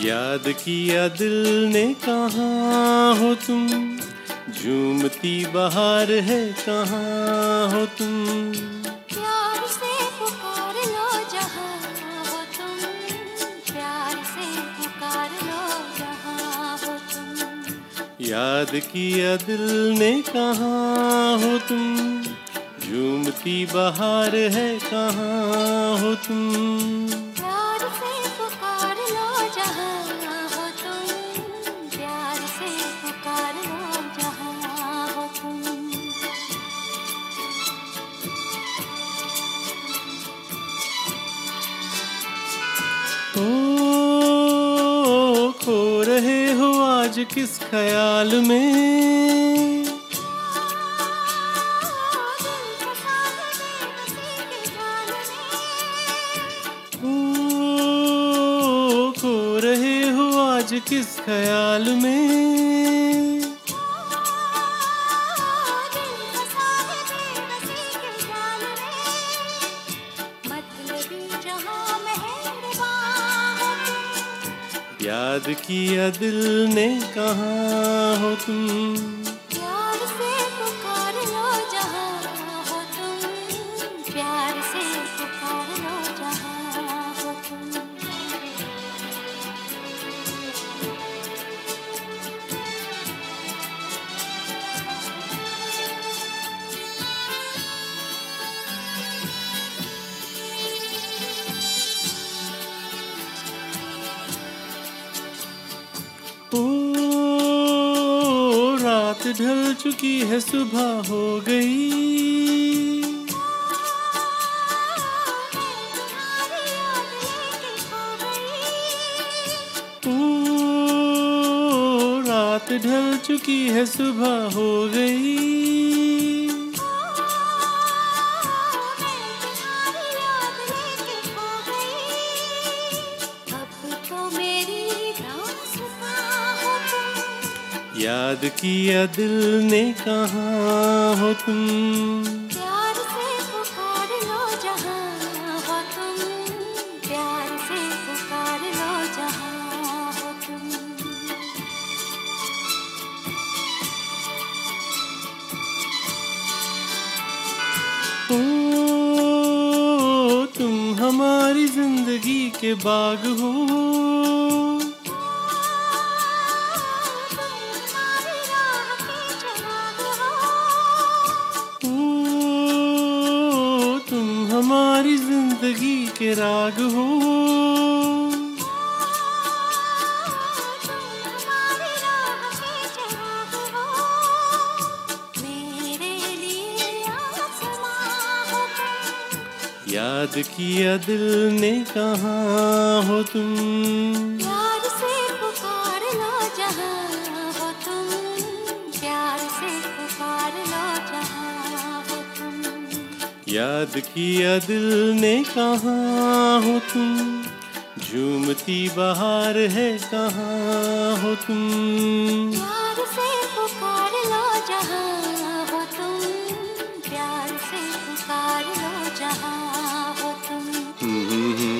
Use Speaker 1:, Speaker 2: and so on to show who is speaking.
Speaker 1: याद किया दिल ने कहाँ हो तुम? झूमती बहार है कहाँ हो तुम?
Speaker 2: प्यार से पुकार लो जहाँ हो तुम। प्यार से पुकार लो जहाँ हो तुम।
Speaker 1: याद किया दिल ने कहा हो तुम? झूमती बहार है कहाँ हो तुम?
Speaker 2: प्यार से
Speaker 1: ओ खो रहे हो आज किस ख्याल में? ओ खो रहे हो आज किस ख्याल में? याद किया दिल ने कहा हो तुम? ढल चुकी है सुबह हो गई। ओ रात ढल चुकी है सुबह हो गई। याद किया दिल ने कहा हो तुम?
Speaker 2: प्यार से पुकार लो जहाँ हो तुम। प्यार से पुकार लो जहाँ हो तुम।
Speaker 1: ओ तुम हमारी ज़िंदगी के बाग हो। ज़िंदगी के राग हो। याद किया दिल ने कहा हो तुम?
Speaker 2: प्यार से पुकार लो जहाँ हो तुम। प्यार से पुकार लो जहाँ
Speaker 1: याद किया दिल ने कहाँ हो तुम? झूमती बहार है कहाँ हो तुम?
Speaker 2: प्यार से पुकार लो जहाँ हो तुम। प्यार से पुकार लो जहाँ हो तुम।